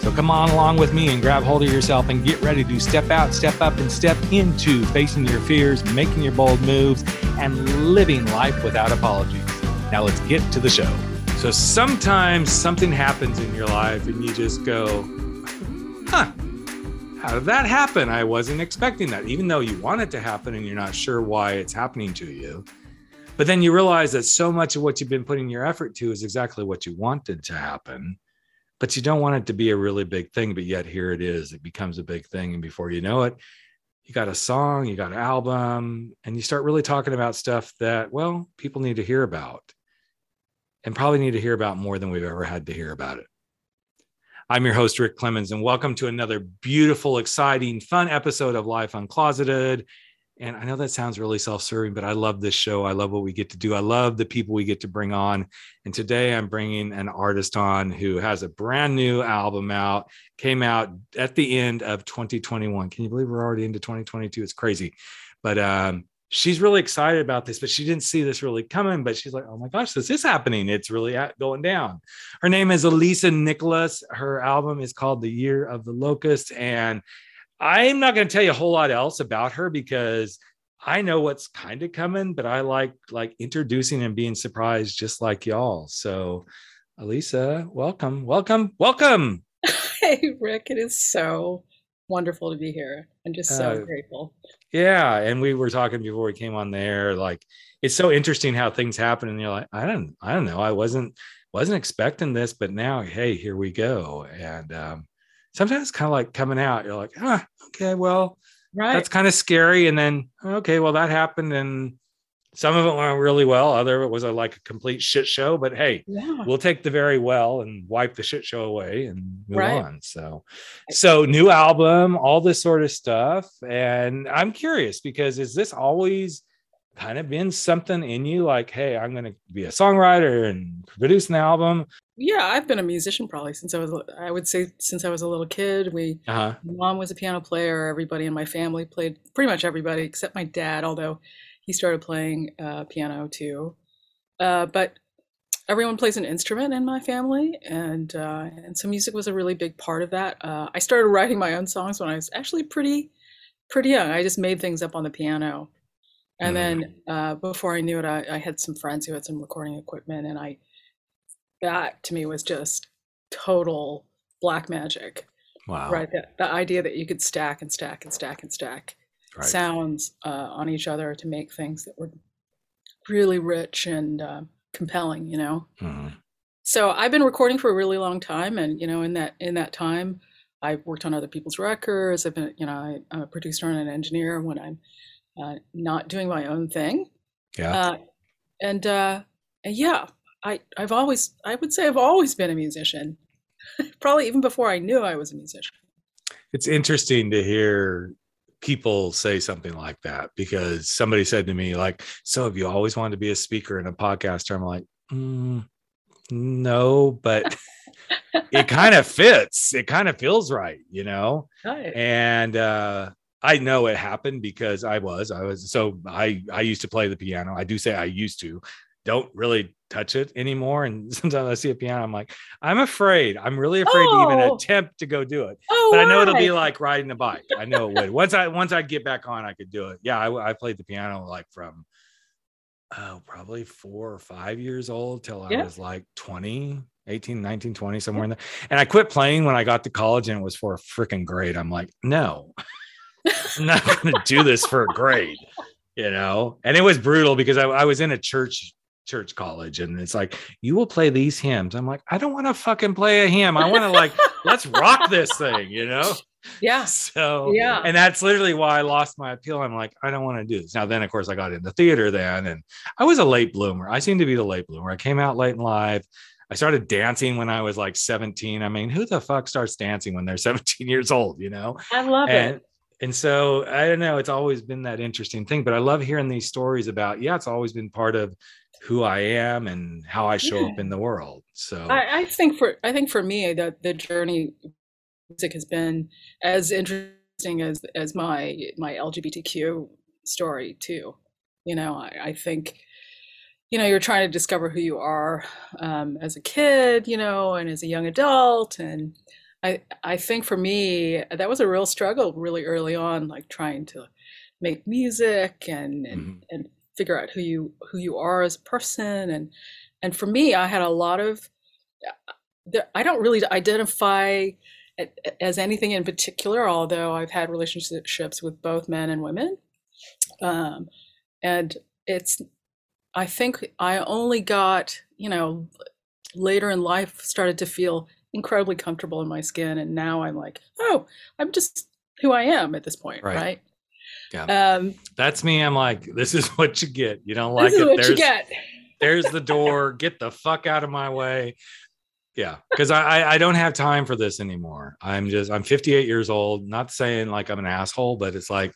So come on along with me and grab hold of yourself and get ready to step out, step up, and step into facing your fears, making your bold moves, and living life without apologies. Now let's get to the show. So sometimes something happens in your life and you just go, huh, how did that happen? I wasn't expecting that, even though you want it to happen and you're not sure why it's happening to you. But then you realize that so much of what you've been putting your effort to is exactly what you wanted to happen but you don't want it to be a really big thing but yet here it is it becomes a big thing and before you know it you got a song you got an album and you start really talking about stuff that well people need to hear about and probably need to hear about more than we've ever had to hear about it. I'm your host rick clemens and welcome to another beautiful exciting fun episode of life uncloseted and I know that sounds really self serving, but I love this show. I love what we get to do. I love the people we get to bring on. And today I'm bringing an artist on who has a brand new album out, came out at the end of 2021. Can you believe we're already into 2022? It's crazy. But um, she's really excited about this, but she didn't see this really coming. But she's like, oh my gosh, this is happening. It's really going down. Her name is Elisa Nicholas. Her album is called The Year of the Locust. And I'm not going to tell you a whole lot else about her because I know what's kind of coming, but I like like introducing and being surprised just like y'all. So, Elisa, welcome, welcome, welcome. Hey, Rick, it is so wonderful to be here. I'm just so uh, grateful. Yeah, and we were talking before we came on there. Like, it's so interesting how things happen, and you're like, I don't, I don't know, I wasn't wasn't expecting this, but now, hey, here we go, and um, sometimes it's kind of like coming out. You're like, ah, okay, well, right. that's kind of scary. And then, okay, well, that happened. And some of it went really well. Other of it was a, like a complete shit show. But hey, yeah. we'll take the very well and wipe the shit show away and move right. on. So, so new album, all this sort of stuff. And I'm curious because is this always kind of been something in you like hey i'm going to be a songwriter and produce an album. Yeah i've been a musician probably since i was i would say since i was a little kid. We uh-huh. mom was a piano player everybody in my family played pretty much everybody except my dad although he started playing uh, piano too. Uh, but everyone plays an instrument in my family and uh, and so music was a really big part of that. Uh, i started writing my own songs when i was actually pretty pretty young. I just made things up on the piano and mm-hmm. then uh, before I knew it, I, I, had some friends who had some recording equipment, and I that to me was just total black magic. Wow! Right, the, the idea that you could stack and stack and stack and stack right. sounds uh, on each other to make things that were really rich and uh, compelling. You know. Mm-hmm. So I've been recording for a really long time, and you know, in that in that time, I've worked on other people's records. I've been, you know, I, I'm a producer and an engineer when I'm uh, not doing my own thing. Yeah. Uh, and, uh, and yeah, I, I've always, I would say I've always been a musician, probably even before I knew I was a musician. It's interesting to hear people say something like that because somebody said to me, like, so have you always wanted to be a speaker and a podcaster? I'm like, mm, no, but it kind of fits. It kind of feels right, you know? Right. And, uh, I know it happened because I was I was so I I used to play the piano. I do say I used to. Don't really touch it anymore. And sometimes I see a piano, I'm like, I'm afraid. I'm really afraid oh. to even oh. attempt to go do it. Oh, but I know it'll be like riding a bike. I know it would. Once I once I get back on, I could do it. Yeah, I, I played the piano like from oh probably four or five years old till I yeah. was like 20, 18, 19, 20, somewhere yeah. in there. And I quit playing when I got to college and it was for a freaking grade. I'm like, no. I'm not going to do this for a grade, you know? And it was brutal because I, I was in a church church college and it's like you will play these hymns. I'm like i don't want to fucking play a hymn. I want to like let's rock this thing you know? Yeah. So yeah. and that's literally why i lost my appeal. I'm like i don't want to do this. Now then of course i got into theater then and i was a late bloomer. I seem to be the late bloomer. I came out late in life I started dancing when I was like 17. I mean, who the fuck starts dancing when they're 17 years old, you know? I love and, it and so I don't know, it's always been that interesting thing, but I love hearing these stories about, yeah, it's always been part of who I am and how I show yeah. up in the world. So I, I, think for I think for me that the journey music has been as interesting as as my my LGBTQ story too. You know, I, I think you know you're trying to discover who you are um, as a kid, you know, and as a young adult, and I I think for me that was a real struggle really early on, like trying to make music and and, mm-hmm. and figure out who you who you are as a person and and for me I had a lot of I don't really identify as anything in particular, although I've had relationships with both men and women. Um, and it's, I think I only got, you know, later in life started to feel incredibly comfortable in my skin. And now I'm like, oh, I'm just who I am at this point, right? right? Yeah. Um, That's me. I'm like, this is what you get. You don't like it. there's, there's the door. Get the fuck out of my way yeah because I, I don't have time for this anymore i'm just i'm 58 years old not saying like i'm an asshole but it's like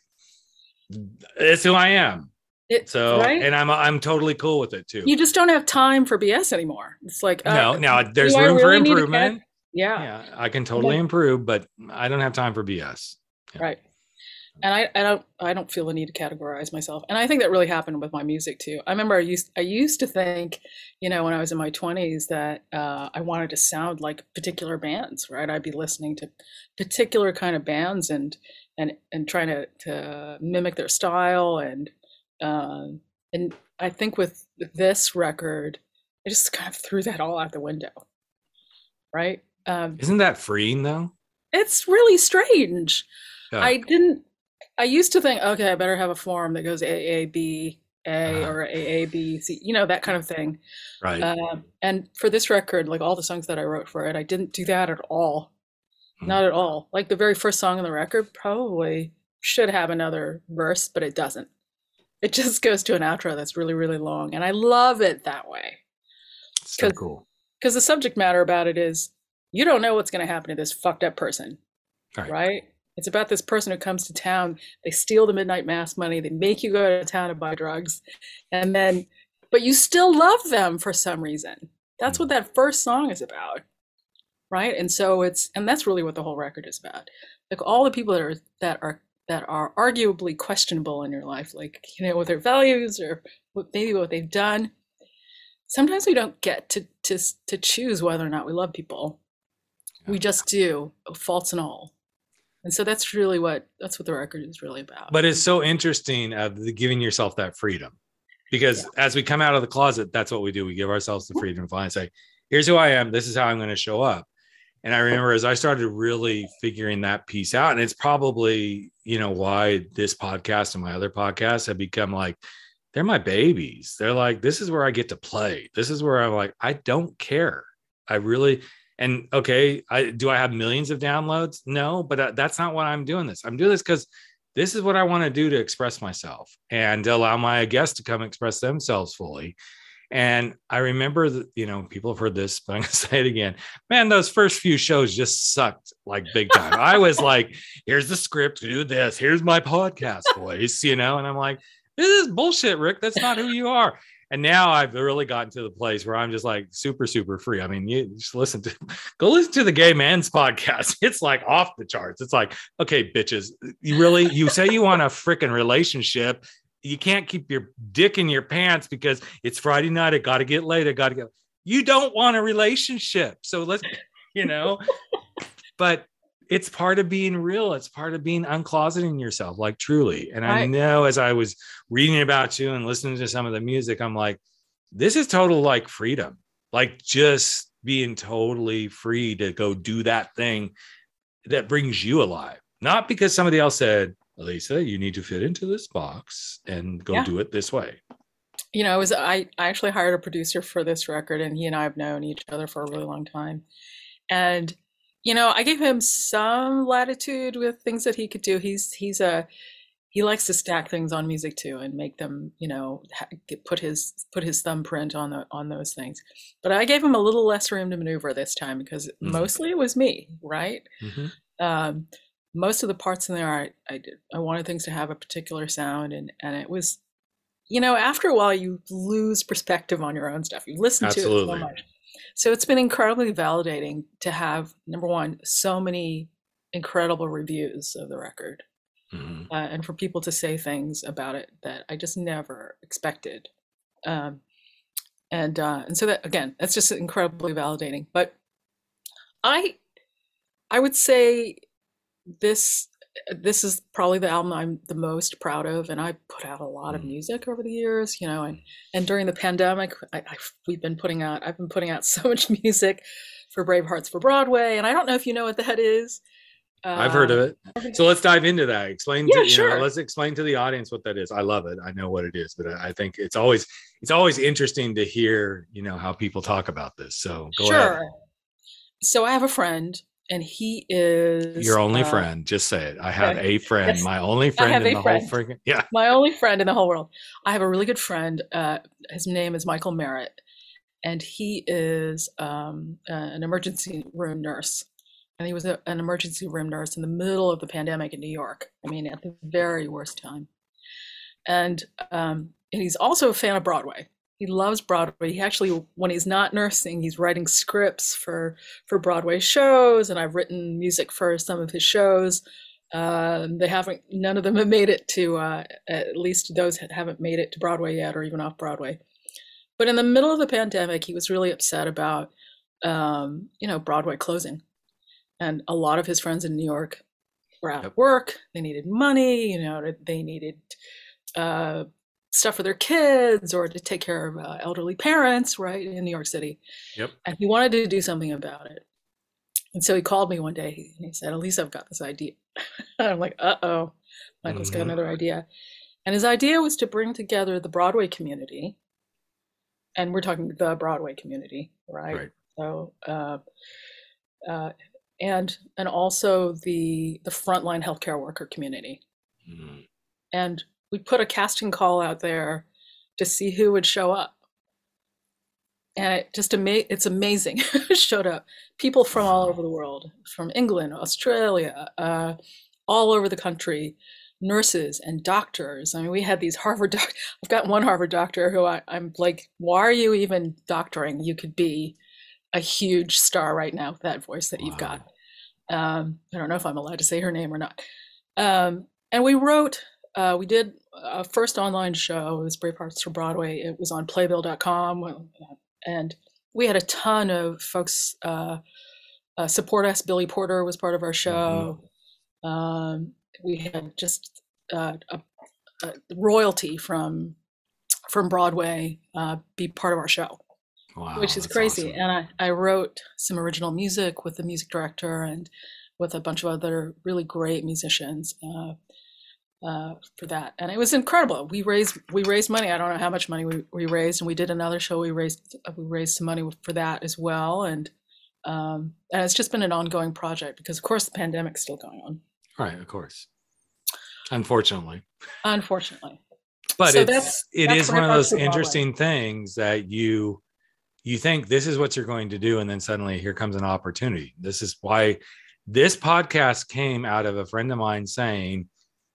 it's who i am it, so right? and i'm i'm totally cool with it too you just don't have time for bs anymore it's like uh, no now there's room really for improvement yeah yeah i can totally improve but i don't have time for bs yeah. right and I, I don't I don't feel the need to categorize myself. And I think that really happened with my music too. I remember I used I used to think, you know, when I was in my twenties that uh, I wanted to sound like particular bands, right? I'd be listening to particular kind of bands and and and trying to to mimic their style and uh, and I think with this record, I just kind of threw that all out the window, right? Um, Isn't that freeing though? It's really strange. Yeah. I didn't I used to think, okay, I better have a form that goes AAB A uh, or AABC, you know, that kind of thing. Right. Uh, and for this record, like all the songs that I wrote for it, I didn't do that at all. Hmm. Not at all. Like the very first song on the record probably should have another verse, but it doesn't. It just goes to an outro that's really, really long. And I love it that way. So cool. Because the subject matter about it is you don't know what's going to happen to this fucked up person. Right. right? It's about this person who comes to town. They steal the midnight mass money. They make you go to town and buy drugs, and then, but you still love them for some reason. That's hmm. what that first song is about, right? And so it's, and that's really what the whole record is about. Like all the people that are that are that are arguably questionable in your life, like you know, with their values or maybe what they've done. Sometimes we don't get to to to choose whether or not we love people. We just do, faults and all. And so that's really what that's what the record is really about. But it's so interesting of uh, giving yourself that freedom. Because yeah. as we come out of the closet that's what we do. We give ourselves the freedom to find and say here's who i am. This is how i'm going to show up and i remember as i started really figuring that piece out and it's probably you know why this podcast and my other podcasts have become like they're my babies. They're like this is where i get to play. This is where i'm like i don't care. I really and okay i do i have millions of downloads? No but uh, that's not why i'm doing this. I'm doing this because this is what i want to do to express myself and allow my guests to come express themselves fully and i remember that you know people have heard this but i'm going to say it again man those first few shows just sucked like big time i was like here's the script do this here's my podcast voice you know and i'm like this is bullshit rick that's not who you are and now I've really gotten to the place where I'm just like super, super free. I mean, you just listen to go listen to the gay man's podcast. It's like off the charts. It's like, okay, bitches, you really you say you want a freaking relationship. You can't keep your dick in your pants because it's Friday night. I gotta get laid. I gotta go. You don't want a relationship. So let's, you know, but it's part of being real. It's part of being uncloseting yourself, like truly. And I, I know as I was reading about you and listening to some of the music, I'm like, this is total like freedom, like just being totally free to go do that thing that brings you alive. Not because somebody else said, Elisa, you need to fit into this box and go yeah. do it this way. You know, I was I, I actually hired a producer for this record and he and I have known each other for a really long time. And you know, I gave him some latitude with things that he could do. He's he's a he likes to stack things on music too and make them, you know, get, put his put his thumbprint on the on those things. But I gave him a little less room to maneuver this time because mm-hmm. mostly it was me, right? Mm-hmm. Um, most of the parts in there I, I did I wanted things to have a particular sound and and it was you know after a while you lose perspective on your own stuff you listen Absolutely. to it so much so it's been incredibly validating to have number one so many incredible reviews of the record mm-hmm. uh, and for people to say things about it that I just never expected um, and uh, and so that again that's just incredibly validating but I I would say this this is probably the album I'm the most proud of, and I put out a lot of mm. music over the years, you know, and and during the pandemic, I, I, we've been putting out I've been putting out so much music for Brave Hearts for Broadway, and I don't know if you know what that is. Uh, I've heard of it. So let's dive into that. Explain yeah, to sure. know, let's explain to the audience what that is. I love it. I know what it is, but I think it's always it's always interesting to hear, you know, how people talk about this. So go sure. ahead. So I have a friend and he is your only uh, friend. Just say it. I have a friend, yes, my only friend in the friend. whole freaking yeah, my only friend in the whole world. I have a really good friend. Uh, his name is Michael Merritt, and he is um, an emergency room nurse. And he was a, an emergency room nurse in the middle of the pandemic in New York. I mean, at the very worst time. And um, and he's also a fan of Broadway he loves Broadway. He actually, when he's not nursing, he's writing scripts for for Broadway shows, and I've written music for some of his shows. Uh, they haven't, none of them have made it to, uh, at least those haven't made it to Broadway yet, or even off Broadway. But in the middle of the pandemic, he was really upset about, um, you know, Broadway closing, and a lot of his friends in New York were out of work. They needed money. You know, they needed uh, stuff for their kids or to take care of uh, elderly parents, right, in New York City. Yep. And he wanted to do something about it. And so he called me one day and he said, Elisa, I've got this idea. I'm like, uh oh, Michael's mm-hmm. got another idea. And his idea was to bring together the Broadway community. And we're talking the Broadway community, right? right. So, uh, uh, and and also the the frontline healthcare worker community. Mm-hmm. And we put a casting call out there to see who would show up. And it just ama- it's amazing. Who showed up. People from all over the world from england australia uh, all over the country nurses and doctors. I mean we had these harvard doc- i've got one harvard doctor who I, i'm like why are you even doctoring? You could be a huge star right now with that voice that wow. you've got. Um, i don't know if i'm allowed to say her name or not. Um, and we wrote uh, we did a first online show. Was Brave Hearts for Broadway. It was on Playbill.com, and we had a ton of folks uh, uh, support us. Billy Porter was part of our show. Mm-hmm. Um, we had just uh, a, a, royalty from from Broadway uh, be part of our show. Wow, which is crazy. Awesome. And I, I wrote some original music with the music director and with a bunch of other really great musicians. Uh, uh, for that, and it was incredible. We raised we raised money. I don't know how much money we, we raised, and we did another show. We raised we raised some money for that as well, and um, and it's just been an ongoing project because, of course, the pandemic's still going on. Right, of course. Unfortunately. Unfortunately. But so it's that's, it that's is one of those interesting things that you you think this is what you're going to do, and then suddenly here comes an opportunity. This is why this podcast came out of a friend of mine saying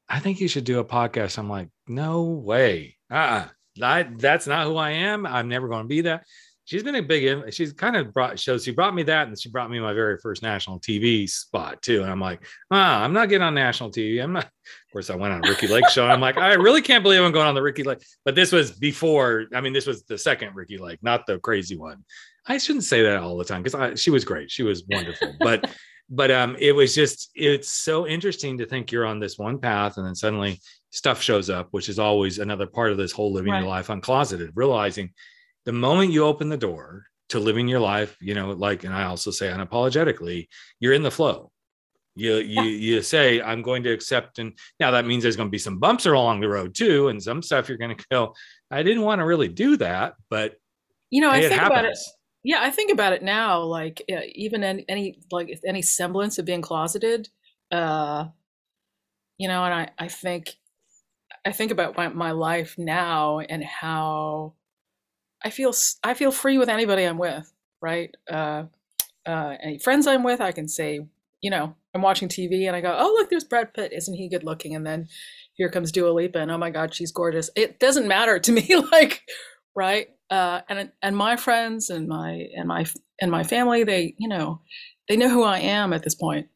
I think you should do a podcast. I'm like, no way. Uh-uh. I, that's not who I am. I'm never going to be that. She's been a big, she's kind of brought shows. She brought me that and she brought me my very first national TV spot too. And I'm like, ah, I'm not getting on national TV. I'm not, of course, I went on Ricki Lake show. I'm like, I really can't believe I'm going on the Ricki Lake. But this was before, I mean, this was the second Ricki Lake, not the crazy one. I shouldn't say that all the time because she was great. She was wonderful. But but um, it was just it's so interesting to think you're on this one path and then suddenly stuff shows up which is always another part of this whole living right. your life uncloseted realizing the moment you open the door to living your life you know like and i also say unapologetically you're in the flow. You you you say i'm going to accept and now that means there's going to be some bumps along the road too and some stuff you're going to go i didn't want to really do that but you know hey, i think about it yeah, I think about it now. Like even any, any like any semblance of being closeted, uh, you know, and I I think I think about my, my life now and how I feel I feel free with anybody I'm with, right? Uh, uh, any friends I'm with, I can say, you know, I'm watching TV and I go, oh look, there's Brad Pitt. Isn't he good looking? And then here comes Dua Lipa, and oh my God, she's gorgeous. It doesn't matter to me, like, right? Uh, and and my friends and my and my and my family, they you know, they know who I am at this point.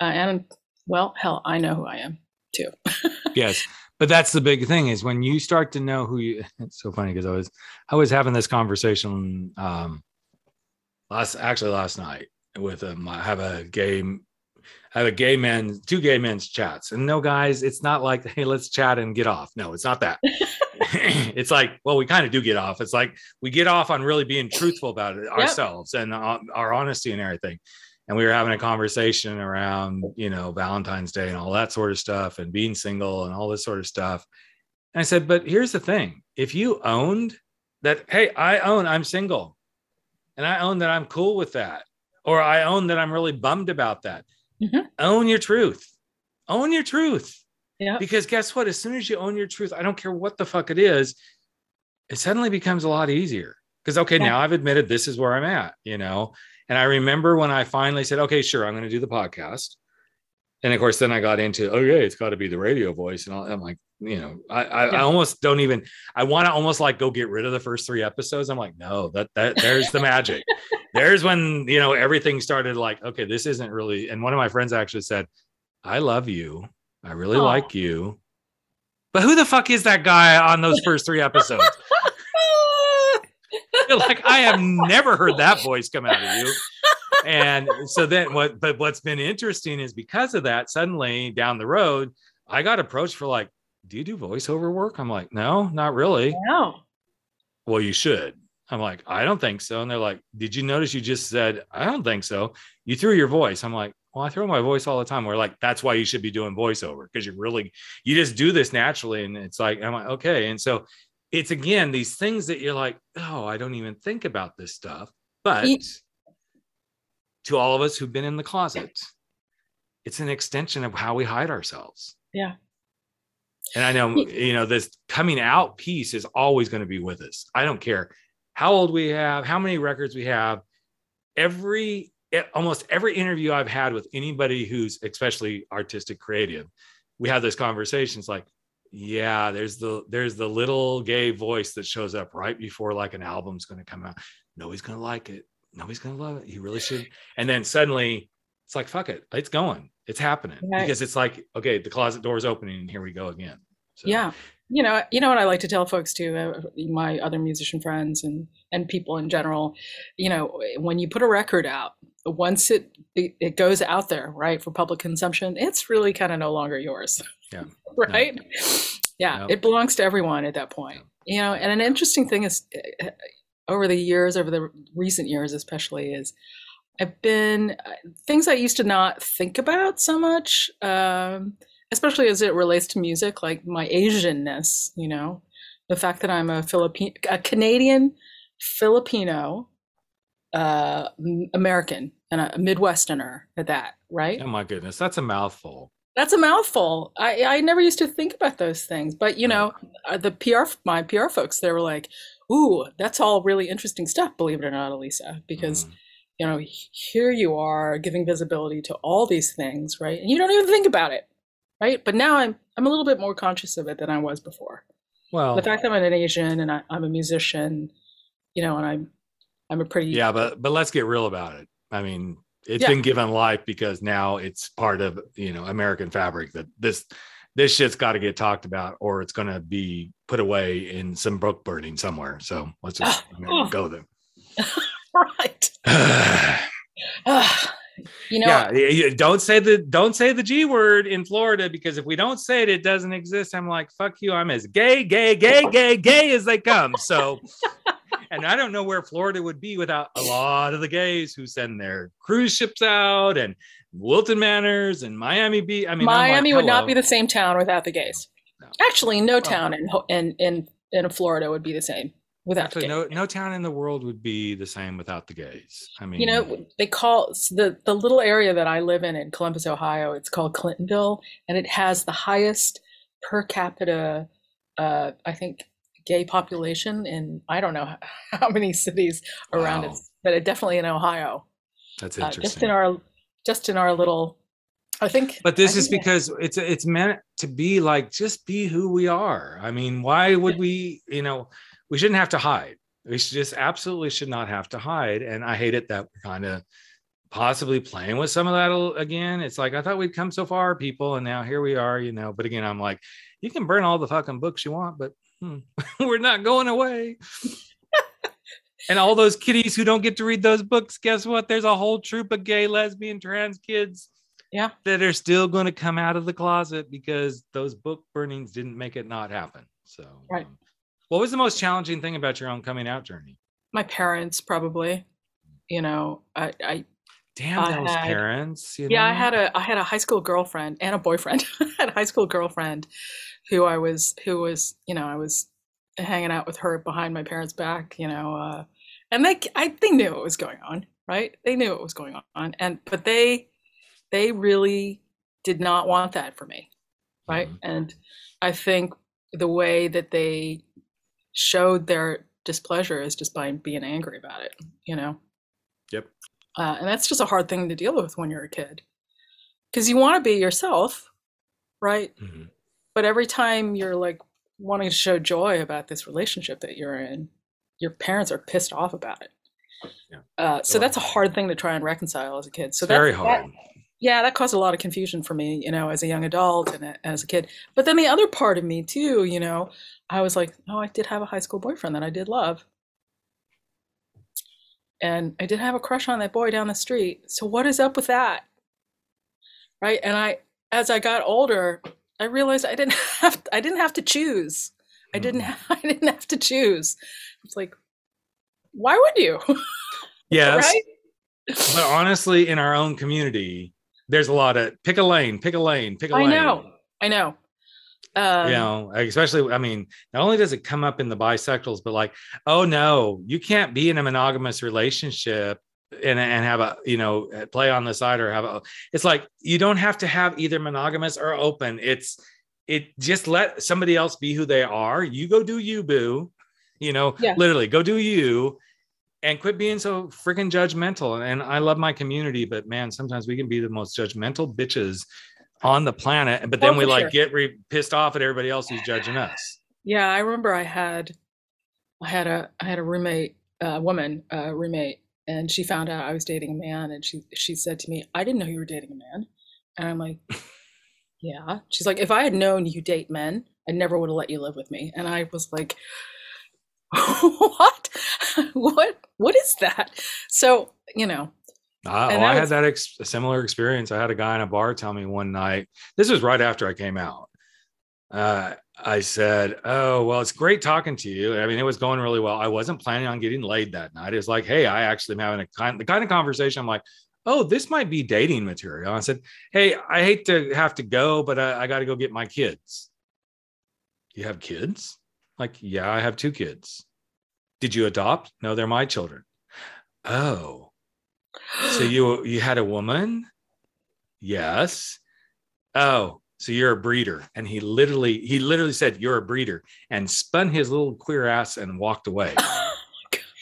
Uh, and well, hell, I know who I am too. yes, but that's the big thing is when you start to know who you. It's so funny because I was I was having this conversation um, last actually last night with um, I have a gay I have a gay man, two gay men's chats. And no, guys, it's not like, hey, let's chat and get off. No, it's not that. it's like, well, we kind of do get off. It's like we get off on really being truthful about it yep. ourselves and uh, our honesty and everything. And we were having a conversation around, you know, Valentine's Day and all that sort of stuff and being single and all this sort of stuff. And I said, but here's the thing if you owned that, hey, I own, I'm single and I own that I'm cool with that, or I own that I'm really bummed about that Mm-hmm. Own your truth. Own your truth. Yeah. Because guess what? As soon as you own your truth, I don't care what the fuck it is, it suddenly becomes a lot easier. Because okay, yeah. now I've admitted this is where I'm at, you know. And I remember when I finally said, okay, sure, I'm going to do the podcast. And of course, then I got into, oh yeah, it's got to be the radio voice, and I'm like, you know, I I, yeah. I almost don't even. I want to almost like go get rid of the first three episodes. I'm like, no, that that there's the magic there's when you know everything started like okay this isn't really and one of my friends actually said i love you i really Aww. like you but who the fuck is that guy on those first three episodes like i have never heard that voice come out of you and so then what but what's been interesting is because of that suddenly down the road i got approached for like do you do voiceover work i'm like no not really no well you should I'm like, I don't think so. And they're like, Did you notice you just said, I don't think so? You threw your voice. I'm like, Well, I throw my voice all the time. We're like, That's why you should be doing voiceover because you really, you just do this naturally. And it's like, I'm like, Okay. And so it's again, these things that you're like, Oh, I don't even think about this stuff. But to all of us who've been in the closet, it's an extension of how we hide ourselves. Yeah. And I know, you know, this coming out piece is always going to be with us. I don't care how old we have, how many records we have. Every almost every interview I've had with anybody who's especially artistic creative, we have those conversations like, yeah, there's the there's the little gay voice that shows up right before like an album's going to come out. Nobody's going to like it. Nobody's going to love it. You really should. And then suddenly it's like, fuck it, it's going, it's happening right. because it's like, okay, the closet door is opening and here we go again. So, yeah you know you know what i like to tell folks too uh, my other musician friends and and people in general you know when you put a record out once it it goes out there right for public consumption it's really kind of no longer yours yeah right no. yeah it belongs to everyone at that point yeah. you know and an interesting thing is uh, uh, over the years over the recent years especially is i've been things i used to not think about so much um, especially as it relates to music, like my Asianness, you know, the fact that I'm a Philippine, a Canadian Filipino uh, American and a Midwesterner at that, right? Oh my goodness, that's a mouthful. That's a mouthful. I, I never used to think about those things, but you know, uh, the PR my PR folks they were like, "Ooh, that's all really interesting stuff." Believe it or not, Elisa, because mm. you know here you are giving visibility to all these things, right? And you don't even think about it right? But now I'm I'm a little bit more conscious of it than I was before. Well, the fact that I'm an Asian and I, am a musician, you know, and I'm I'm a pretty yeah, but but let's get real about it. I mean, it's yeah. been given life because now it's part of you know American fabric that this this shit's got to get talked about or it's going to be put away in some book burning somewhere. So let's just go there. right. Ah. You know yeah don't say the don't say the g word in florida because if we don't say it it doesn't exist. I'm like fuck you i'm as gay gay gay gay gay as they come. So and i don't know where florida would be without a lot of the gays who send their cruise ships out and wilton manors and miami beach i mean miami like, would not be the same town without the gays. No. actually no uh-huh. town in in in in florida would be the same without Actually, no no town in the world would be the same without the gays. I mean, you know, they call the the little area that I live in in Columbus, Ohio. It's called Clintonville, and it has the highest per capita, uh, I think, gay population in I don't know how many cities around wow. it, but it definitely in Ohio. That's interesting. Uh, just in our just in our little I think. But this is because it's it's meant to be like just be who we are. I mean, why would we? You know, we shouldn't have to hide. We should just absolutely should not have to hide. And I hate it that we're kind of possibly playing with some of that again. It's like I thought we'd come so far, people, and now here we are. You know, but again, I'm like, you can burn all the fucking books you want, but hmm, we're not going away. and all those kiddies who don't get to read those books, guess what? There's a whole troop of gay, lesbian, trans kids yeah that are still going to come out of the closet because those book burnings didn't make it not happen so right um, what was the most challenging thing about your own coming out journey? My parents probably. You know i i damn I those had, parents yeah know? i had a i had a high school girlfriend and a boyfriend. I had a high school girlfriend who i was who was you know i was hanging out with her behind my parents back you know uh and they i they knew what was going on right? They knew what was going on and but they they really did not want that for me right? Mm-hmm. and i think the way that they showed their displeasure is just by being angry about it you know yep uh, and that's just a hard thing to deal with when you're a kid because you want to be yourself right mm-hmm. but every time you're like wanting to show joy about this relationship that you're in your parents are pissed off about it yeah. Uh, so that's a hard thing to try and reconcile as a kid. So that's very hard. That, yeah, that caused a lot of confusion for me, you know, as a young adult and as a kid. But then the other part of me too, you know, I was like, oh, I did have a high school boyfriend that I did love. And I did have a crush on that boy down the street. So what is up with that? Right? And I as I got older, I realized I didn't have I didn't have to choose. I didn't mm-hmm. have, I didn't have to choose. It's like why would you? Yes. right? But honestly, in our own community, there's a lot of pick a lane, pick a lane, pick a I lane. I know. I know. Um, you know, especially, I mean, not only does it come up in the bisexuals, but like, oh no, you can't be in a monogamous relationship and, and have a, you know, play on the side or have a, it's like, you don't have to have either monogamous or open. It's, it just let somebody else be who they are. You go do you, boo. You know, yeah. literally go do you and quit being so freaking judgmental. And I love my community, but man, sometimes we can be the most judgmental bitches on the planet. But then oh, we like sure. get re- pissed off at everybody else who's judging us. Yeah, I remember I had, I had a, I had a roommate, a uh, woman, uh, roommate, and she found out I was dating a man, and she she said to me, "I didn't know you were dating a man," and I'm like, "Yeah." She's like, "If I had known you date men, I never would have let you live with me," and I was like. what? what? What is that? So, you know. Uh, well, I had that ex- similar experience. I had a guy in a bar tell me one night, this was right after I came out. Uh, I said, Oh, well, it's great talking to you. I mean, it was going really well. I wasn't planning on getting laid that night. It's like, Hey, I actually am having a kind, the kind of conversation. I'm like, Oh, this might be dating material. I said, Hey, I hate to have to go, but I, I got to go get my kids. You have kids? Like, yeah, I have two kids. Did you adopt? No, they're my children. Oh. So you you had a woman? Yes. Oh, so you're a breeder. And he literally, he literally said, You're a breeder, and spun his little queer ass and walked away.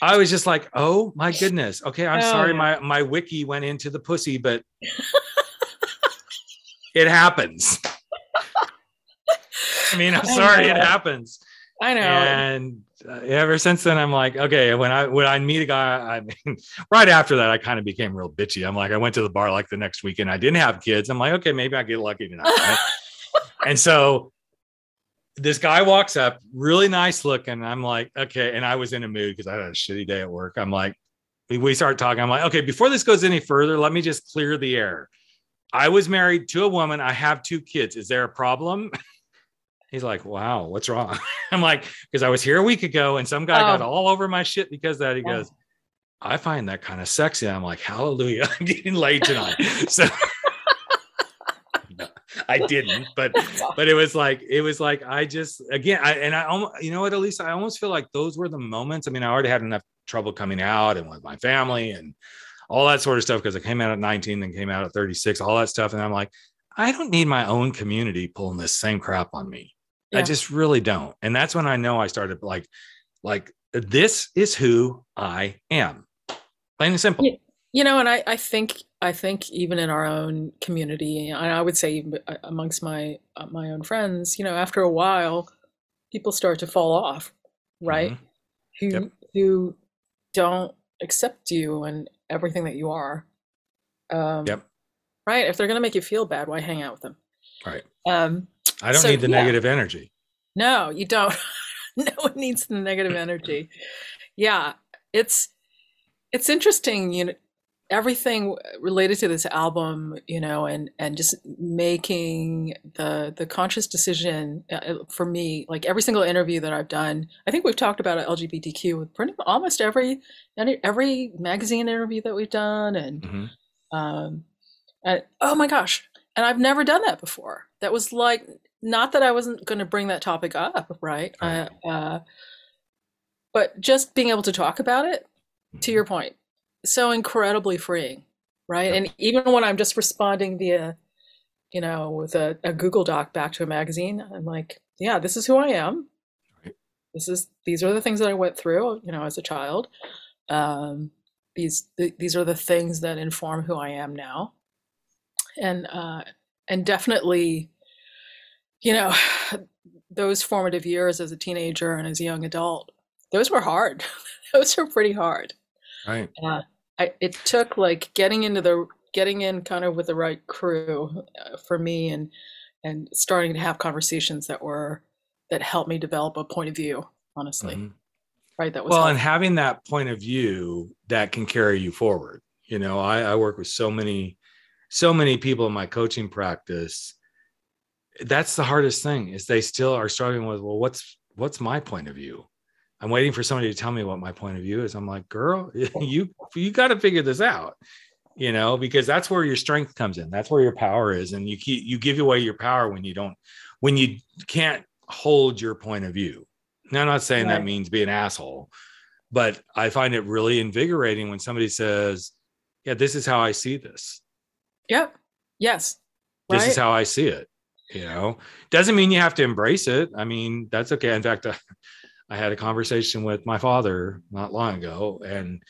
I was just like, oh my goodness. Okay, I'm oh, sorry, my my wiki went into the pussy, but it happens. I mean, I'm oh, sorry, it happens. I know. And uh, ever since then, I'm like, okay, when I when I meet a guy, I mean, right after that, I kind of became real bitchy. I'm like, I went to the bar like the next weekend. I didn't have kids. I'm like, okay, maybe I get lucky tonight. Right? and so this guy walks up, really nice looking. I'm like, okay, and I was in a mood because I had a shitty day at work. I'm like, we start talking. I'm like, okay, before this goes any further, let me just clear the air. I was married to a woman. I have two kids. Is there a problem? He's like, wow, what's wrong? I'm like, because I was here a week ago and some guy oh. got all over my shit because that. He oh. goes, I find that kind of sexy. I'm like, hallelujah, I'm getting laid tonight. so no, I didn't, but but it was like it was like I just again I and I almost you know what, Elisa, I almost feel like those were the moments. I mean, I already had enough trouble coming out and with my family and all that sort of stuff because I came out at 19 and came out at 36, all that stuff. And I'm like, I don't need my own community pulling this same crap on me. Yeah. I just really don't. And that's when I know I started like, like this is who I am. Plain and simple. You know, and I, I think I think even in our own community, and I would say uh, amongst my uh, my own friends, you know, after a while, people start to fall off, right? Mm-hmm. Who yep. who don't accept you and everything that you are. Um, yep. Right. If they're going to make you feel bad, why hang out with them? Right. Um, I don't so, need the yeah. negative energy. No, you don't. no one needs the negative energy. Yeah, it's it's interesting. You know, everything related to this album, you know, and and just making the the conscious decision uh, uh, for me, like every single interview that I've done. I think we've talked about LGBTQ with pretty almost every every magazine interview that we've done, and mm-hmm. um, and oh my gosh, and I've never done that before. That was like not that I wasn't going to bring that topic up, right? right. Uh, uh, but just being able to talk about it, to mm-hmm. your point, so incredibly freeing, right? Yep. And even when I'm just responding via, you know, with a, a, Google Doc back to a magazine, I'm like, yeah, this is who I am. Right. This is these are the things that I went through, you know, as a child. Um, these th- these are the things that inform who I am now, and uh, and definitely, you know, those formative years as a teenager and as a young adult, those were hard. those were pretty hard. Right. Uh, I, it took like getting into the getting in kind of with the right crew uh, for me and and starting to have conversations that were that helped me develop a point of view honestly mm-hmm. right that was well helpful. and having that point of view that can carry you forward you know I, I work with so many so many people in my coaching practice that's the hardest thing is they still are struggling with well what's what's my point of view I'm waiting for somebody to tell me what my point of view is. I'm like, girl, you you got to figure this out, you know, because that's where your strength comes in. That's where your power is, and you keep you give away your power when you don't when you can't hold your point of view. Now, I'm not saying right. that means be an asshole, but I find it really invigorating when somebody says, "Yeah, this is how I see this." Yep. Yes. This right? is how I see it. You know, doesn't mean you have to embrace it. I mean, that's okay. In fact, I had a conversation with my father not long ago, and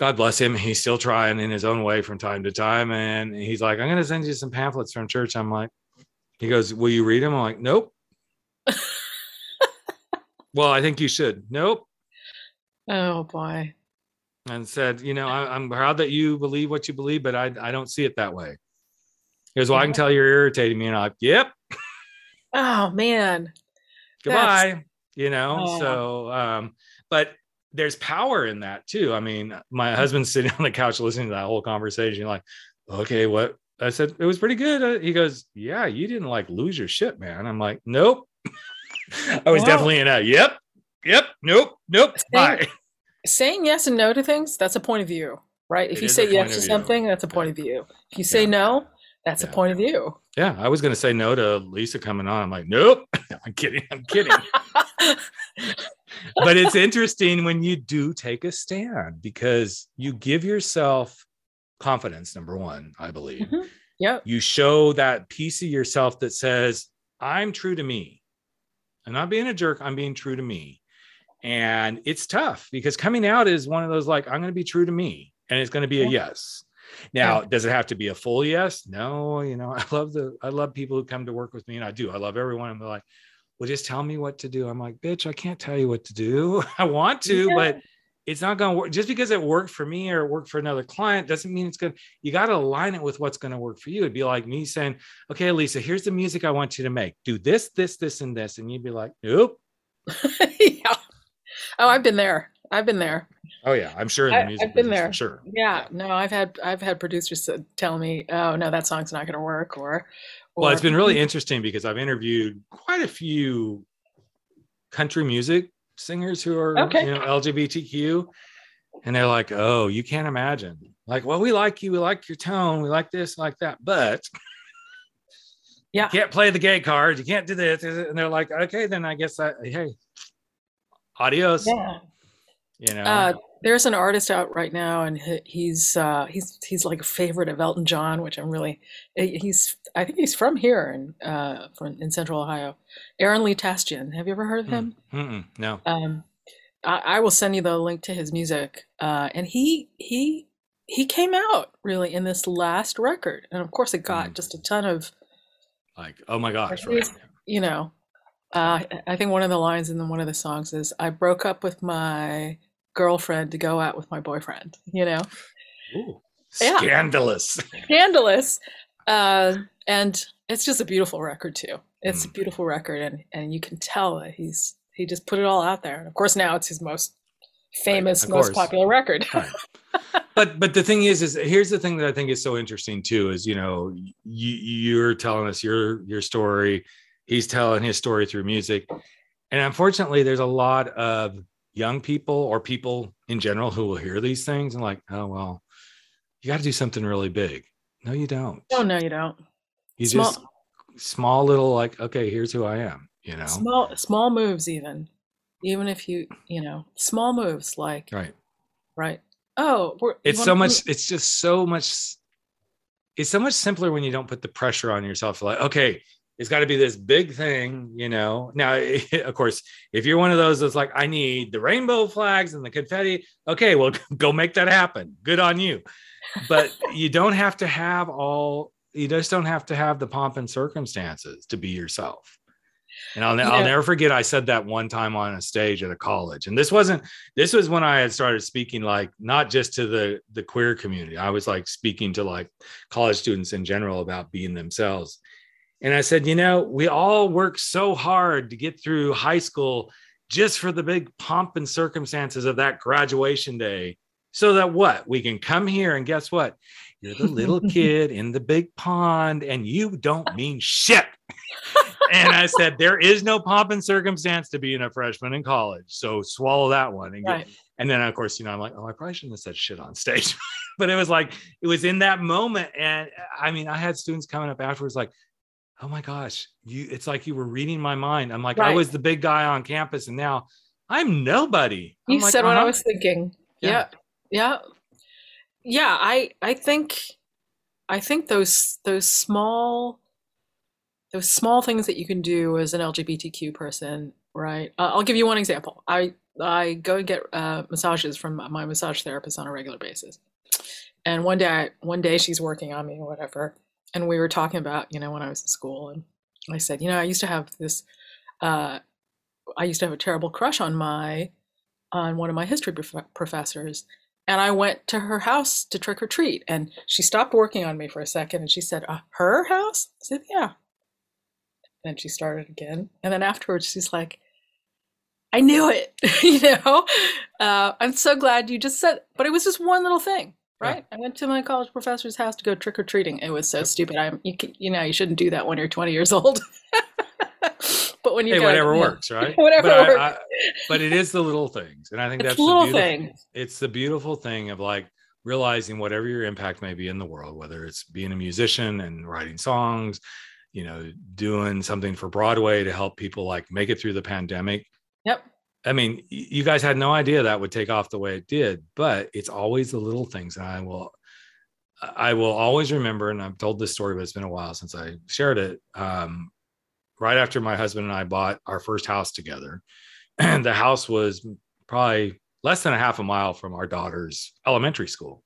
God bless him, he's still trying in his own way from time to time. And he's like, I'm going to send you some pamphlets from church. I'm like, he goes, Will you read them? I'm like, Nope. well, I think you should. Nope. Oh, boy. And said, You know, I, am proud that you believe what you believe, but I, I don't see it that way. He goes, Well, I can tell you're irritating me. And I'm like, Yep. Oh, man. Goodbye. That's you know oh. so um but there's power in that too i mean my husband's sitting on the couch listening to that whole conversation like okay what i said it was pretty good uh, he goes yeah you didn't like lose your shit man i'm like nope i was wow. definitely in a yep yep nope nope saying, bye saying yes and no to things that's a point of view right if it you say yes to something that's a point of view if you say yeah. no that's yeah. a point of view. Yeah i was going to say no to lisa coming on. I'm like nope. I'm kidding. I'm kidding. But it's interesting when you do take a stand because you give yourself confidence number one i believe. Mm-hmm. yeah you show that piece of yourself that says i'm true to me. I'm not being a jerk i'm being true to me. And it's tough because coming out is one of those like i'm going to be true to me and it's going to be a yes now, does it have to be a full yes? No, you know, I love the I love people who come to work with me, and I do. I love everyone. I'm like, well, just tell me what to do. I'm like, bitch, I can't tell you what to do. I want to, yeah. but it's not going to work. Just because it worked for me or it worked for another client doesn't mean it's good. You got to align it with what's going to work for you. It'd be like me saying, okay, Lisa, here's the music I want you to make. Do this, this, this, and this. And you'd be like, nope. yeah. Oh, I've been there. I've been there. Oh yeah, I'm sure. In the music I, have been there. For sure. Yeah, yeah, No, I've had I've had producers tell me, "Oh no, that song's not going to work," or, or. Well, it's been really interesting because I've interviewed quite a few country music singers who are okay. you know LGBTQ, and they're like, "Oh, you can't imagine." Like, well, we like you, we like your tone, we like this, like that, but yeah, you can't play the gay card, you can't do this, and they're like, "Okay, then I guess I hey, adios." Yeah. You know, uh, there's an artist out right now, and he's uh, he's he's like a favorite of Elton John, which I'm really he's I think he's from here in uh, from in Central Ohio. Aaron Lee Tasjan, have you ever heard of him? Mm, no. Um, I, I, will send you the link to his music, uh, and he he he came out really in this last record, and of course, it got mm. just a ton of like, oh my gosh, right. you know. Uh, I think one of the lines in one of the songs is, "I broke up with my girlfriend to go out with my boyfriend." You know, Ooh, scandalous, yeah. scandalous, uh, and it's just a beautiful record too. It's mm. a beautiful record, and and you can tell that he's he just put it all out there. And of course, now it's his most famous, right, most popular record. right. But but the thing is, is here's the thing that I think is so interesting too is you know you you're telling us your your story, he's telling his story through music, and unfortunately, there's a lot of young people or people in general who will hear these things and like, oh well, you got to do something really big. No, you don't. Oh no, you don't. You small, just small little like, okay, here's who I am. You know, small small moves even even if you you know small moves like right right oh it's so much it's just so much it's so much simpler when you don't put the pressure on yourself like okay it's got to be this big thing you know now of course if you're one of those that's like i need the rainbow flags and the confetti okay well go make that happen good on you but you don't have to have all you just don't have to have the pomp and circumstances to be yourself and I'll, yeah. I'll never forget, I said that one time on a stage at a college. And this wasn't, this was when I had started speaking, like not just to the, the queer community. I was like speaking to like college students in general about being themselves. And I said, you know, we all work so hard to get through high school just for the big pomp and circumstances of that graduation day. So that what? We can come here and guess what? You're the little kid in the big pond and you don't mean shit and I said, there is no pomp and circumstance to being a freshman in college. So swallow that one. And, right. get, and then, of course, you know, I'm like, oh, I probably shouldn't have said shit on stage. but it was like, it was in that moment. And I mean, I had students coming up afterwards like, oh my gosh, you, it's like you were reading my mind. I'm like, right. I was the big guy on campus and now I'm nobody. I'm you like, said uh-huh. what I uh-huh. was thinking. Yeah. yeah. Yeah. Yeah. I, I think, I think those, those small, those small things that you can do as an LGBTQ person, right? Uh, I'll give you one example. I I go and get uh, massages from my massage therapist on a regular basis, and one day I, one day she's working on me or whatever, and we were talking about you know when I was in school, and I said you know I used to have this, uh, I used to have a terrible crush on my on one of my history prof- professors. And I went to her house to trick or treat. And she stopped working on me for a second and she said, uh, Her house? I said, Yeah. And she started again. And then afterwards, she's like, I knew it. you know, uh, I'm so glad you just said, but it was just one little thing, right? Yeah. I went to my college professor's house to go trick or treating. It was so stupid. I'm, you, you know, you shouldn't do that when you're 20 years old. but when you hey, whatever works, right? whatever but works. I, I, but it is the little things, and I think it's that's the little thing. It's the beautiful thing of like realizing whatever your impact may be in the world, whether it's being a musician and writing songs, you know, doing something for Broadway to help people like make it through the pandemic. Yep. I mean, you guys had no idea that would take off the way it did, but it's always the little things. And I will, I will always remember, and I've told this story, but it's been a while since I shared it. Um, right after my husband and I bought our first house together, and the house was probably less than a half a mile from our daughter's elementary school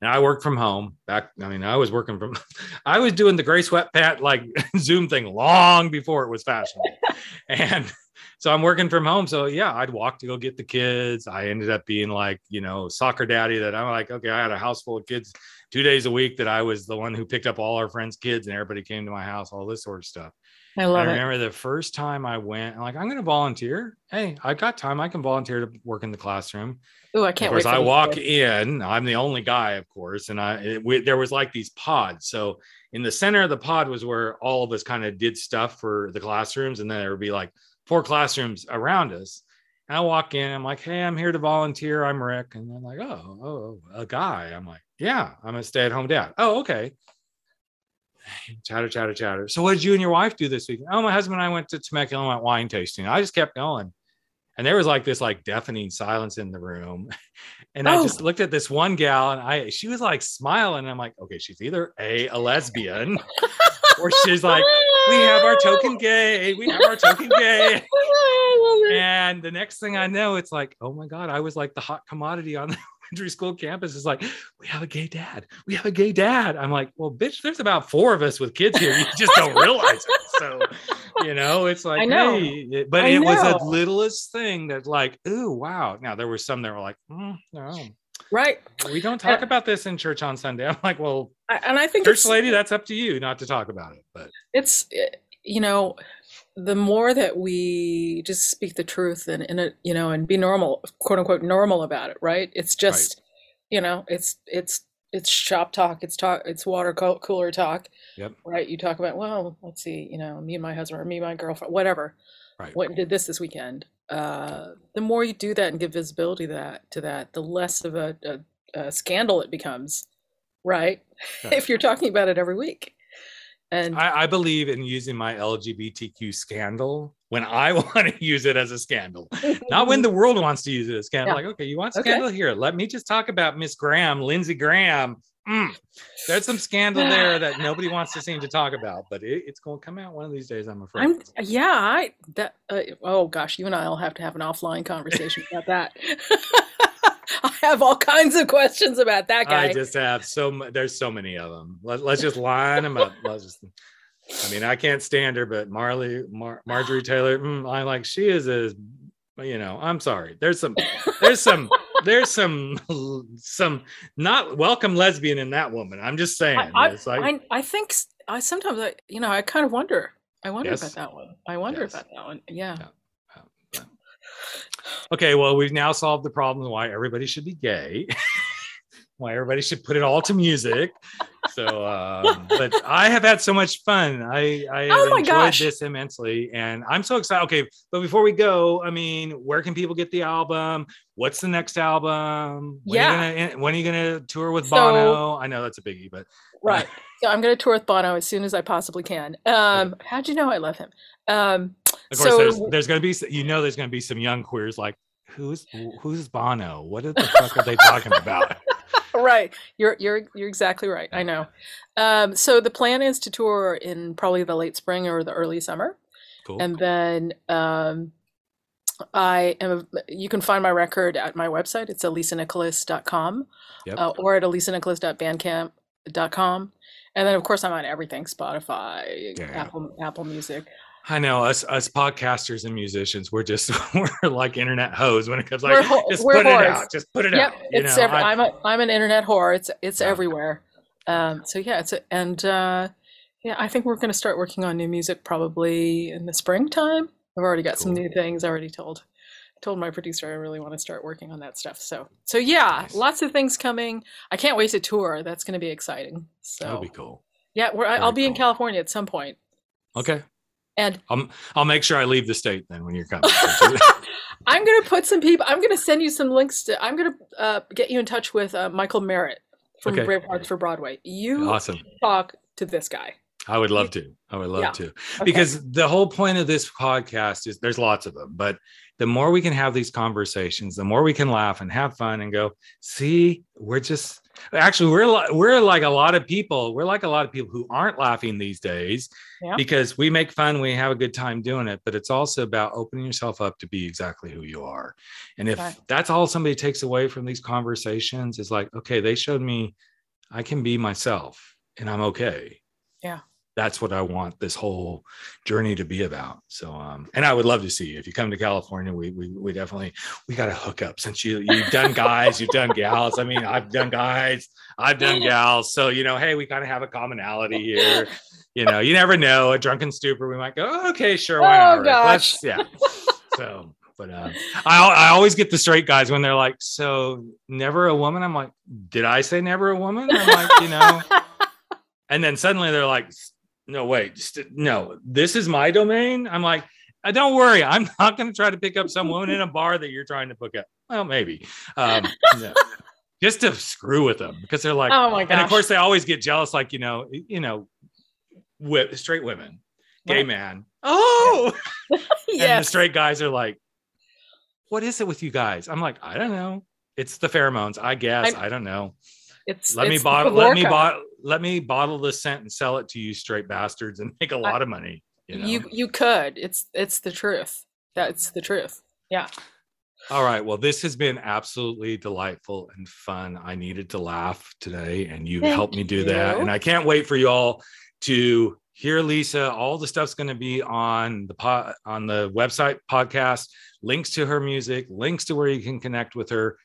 and I worked from home back. I mean, I was working from, I was doing the gray sweatpant like Zoom thing long before it was fashionable. and so I'm working from home. So yeah, I'd walk to go get the kids. I ended up being like, you know, soccer daddy that I'm like, okay, I had a house full of kids two days a week that I was the one who picked up all our friends' kids and everybody came to my house, all this sort of stuff. I love it. I remember the first time I went, I'm like, I'm going to volunteer. Hey, I've got time. I can volunteer to work in the classroom. Oh, I can't. Of course, I walk in. I'm the only guy, of course, and I it, we, there was like these pods. So in the center of the pod was where all of us kind of did stuff for the classrooms, and then there would be like four classrooms around us. And I walk in. I'm like, Hey, I'm here to volunteer. I'm Rick, and they're like, Oh, oh, a guy. I'm like, Yeah, I'm a stay-at-home dad. Oh, okay chatter, chatter, chatter. So what did you and your wife do this week? Oh, my husband and I went to Temecula and went wine tasting. I just kept going. And there was like this like deafening silence in the room. And oh. I just looked at this one gal and I she was like smiling. I'm like, okay, she's either a a lesbian or she's like, we have our token gay, we have our token gay. and the next thing I know, it's like, oh my God, I was like the hot commodity on the elementary school campus is like, we have a gay dad. We have a gay dad. I'm like, well, bitch, there's about four of us with kids here. You just don't realize it. So, you know, it's like, hey, it, but I it know. was the littlest thing that, like, ooh, wow. Now there were some that were like, mm, no, right. We don't uh, talk about this in church on Sunday. I'm like, well, and I think church lady, that's up to you not to talk about it. But it's, you know, the more that we just speak the truth and in it, uh, you know, and be normal, quote unquote, normal about it, right? It's just, right. you know, it's it's it's shop talk, it's talk, it's water cooler talk, yep. right? You talk about, well, let's see, you know, me and my husband or me and my girlfriend, whatever. Right. What did this this weekend? Uh, the more you do that and give visibility to that, to that, the less of a, a, a scandal it becomes, right? right? if you're talking about it every week. And I, I, believe in using my LGBTQ scandal when I want to use it as a scandal, not when the world wants to use it as scandal. Yeah. Like, okay, you want scandal okay. here? Let me just talk about Miss Graham, Lindsey Graham. Mm. There's some scandal there that nobody wants to seem to talk about, but it, it's going to come out one of these days. I'm afraid. I'm, yeah, I that. Uh, oh gosh, you and I'll have to have an offline conversation about that. I have all kinds of questions about that guy. I just have so there's so many of them. Let, us just line them up. Let's just. I mean, I can't stand her, but Marley, Mar- Marjorie Taylor, mm, I like. She is a, you know. I'm sorry. There's some, there's some, there's some, some not welcome lesbian in that woman. I'm just saying. I, I, like, I, I think I sometimes I, you know, I kind of wonder. I wonder yes. about that one. I wonder yes. about that one. yeah. yeah. Okay, well, we've now solved the problem why everybody should be gay, why everybody should put it all to music. So, um, but I have had so much fun. I, I oh enjoyed gosh. this immensely, and I'm so excited. Okay, but before we go, I mean, where can people get the album? What's the next album? When yeah. Are gonna, when are you going to tour with so, Bono? I know that's a biggie, but right. So I'm going to tour with Bono as soon as I possibly can. Um, okay. How'd you know I love him? Um, of course, so, there's there's going to be you know there's going to be some young queers like who's who's Bono? What the fuck are they talking about? right, you're you're you're exactly right. I know. Um, so the plan is to tour in probably the late spring or the early summer, cool. and then um, I am. You can find my record at my website. It's elisanicholas.com yep. uh, or at elisanicholas.bandcamp.com. And then, of course, I'm on everything: Spotify. Apple, Apple Music. I know us us podcasters and musicians. We're just we're like internet hoes when it comes like just put whores. it out, just put it yep, out. it's know, every, I, am a I'm an internet whore. It's it's yeah. everywhere. Um, so yeah, it's a, and uh, yeah, I think we're going to start working on new music probably in the springtime. I've already got cool. some new things. I already told told my producer I really want to start working on that stuff. So so yeah, nice. lots of things coming. I can't wait to tour. That's going to be exciting. So that'll be cool. Yeah, we're I'll be cool. in California at some point. Okay. And I'll, I'll make sure I leave the state then when you're coming. I'm going to put some people, I'm going to send you some links to, I'm going to uh, get you in touch with uh, Michael Merritt from okay. Brave Hearts for Broadway. You awesome. talk to this guy. I would love to. I would love yeah. to. Because okay. the whole point of this podcast is there's lots of them, but the more we can have these conversations, the more we can laugh and have fun and go, see, we're just actually we're we're like a lot of people. We're like a lot of people who aren't laughing these days yeah. because we make fun, we have a good time doing it, but it's also about opening yourself up to be exactly who you are. And if okay. that's all somebody takes away from these conversations is like, okay, they showed me I can be myself and I'm okay. Yeah that's what I want this whole journey to be about. So, um, and I would love to see you if you come to California. We we, we definitely we got to hook up since you you've done guys, you've done gals. I mean, I've done guys, I've done gals. So you know, hey, we kind of have a commonality here. You know, you never know. A drunken stupor, we might go, oh, okay, sure, why not? Oh, gosh. Let's, yeah. So. But uh, I, I always get the straight guys when they're like, "So never a woman." I'm like, "Did I say never a woman?" I'm like, you know, and then suddenly they're like, no wait just, no this is my domain? I'm like uh, don't worry i'm not going to try to pick up some woman in a bar that you're trying to pick up. Well maybe um, no. just to screw with them because they're like oh my god and of course they always get jealous like you know you know with straight women gay what? man. Oh! Yeah and the straight guys are like what is it with you guys? I'm like i don't know. It's the pheromones i guess i do not know. It's let it's me bottle let me bottle let me bottle the scent and sell it to you straight bastards and make a lot of money. You, know? you you could. It's it's the truth. That's the truth. Yeah. All right. Well, this has been absolutely delightful and fun. I needed to laugh today, and you Thank helped me do you. that. And I can't wait for you all to hear Lisa. All the stuff's going to be on the pod, on the website podcast. Links to her music, links to where you can connect with her.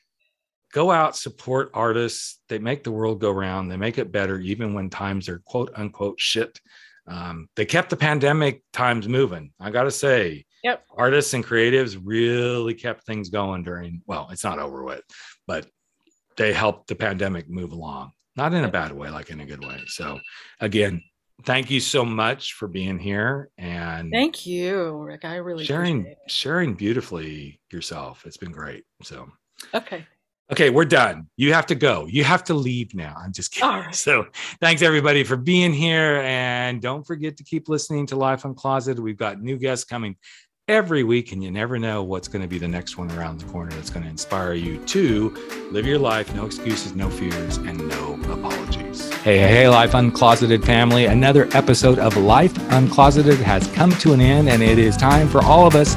Go out, support artists. They make the world go round. They make it better, even when times are quote unquote shit. Um, they kept the pandemic times moving. I got to say, Yep. Artists and creatives really kept things going during, well, it's not over with, but they helped the pandemic move along, not in a bad way, like in a good way. So, again, thank you so much for being here and thank you, Rick. I really sharing sharing beautifully yourself. It's been great. So, okay. Okay, we're done. You have to go. You have to leave now. I'm just kidding. Right. So, thanks everybody for being here. And don't forget to keep listening to Life Uncloseted. We've got new guests coming every week, and you never know what's going to be the next one around the corner that's going to inspire you to live your life, no excuses, no fears, and no apologies. Hey, hey, hey, Life Uncloseted family. Another episode of Life Uncloseted has come to an end, and it is time for all of us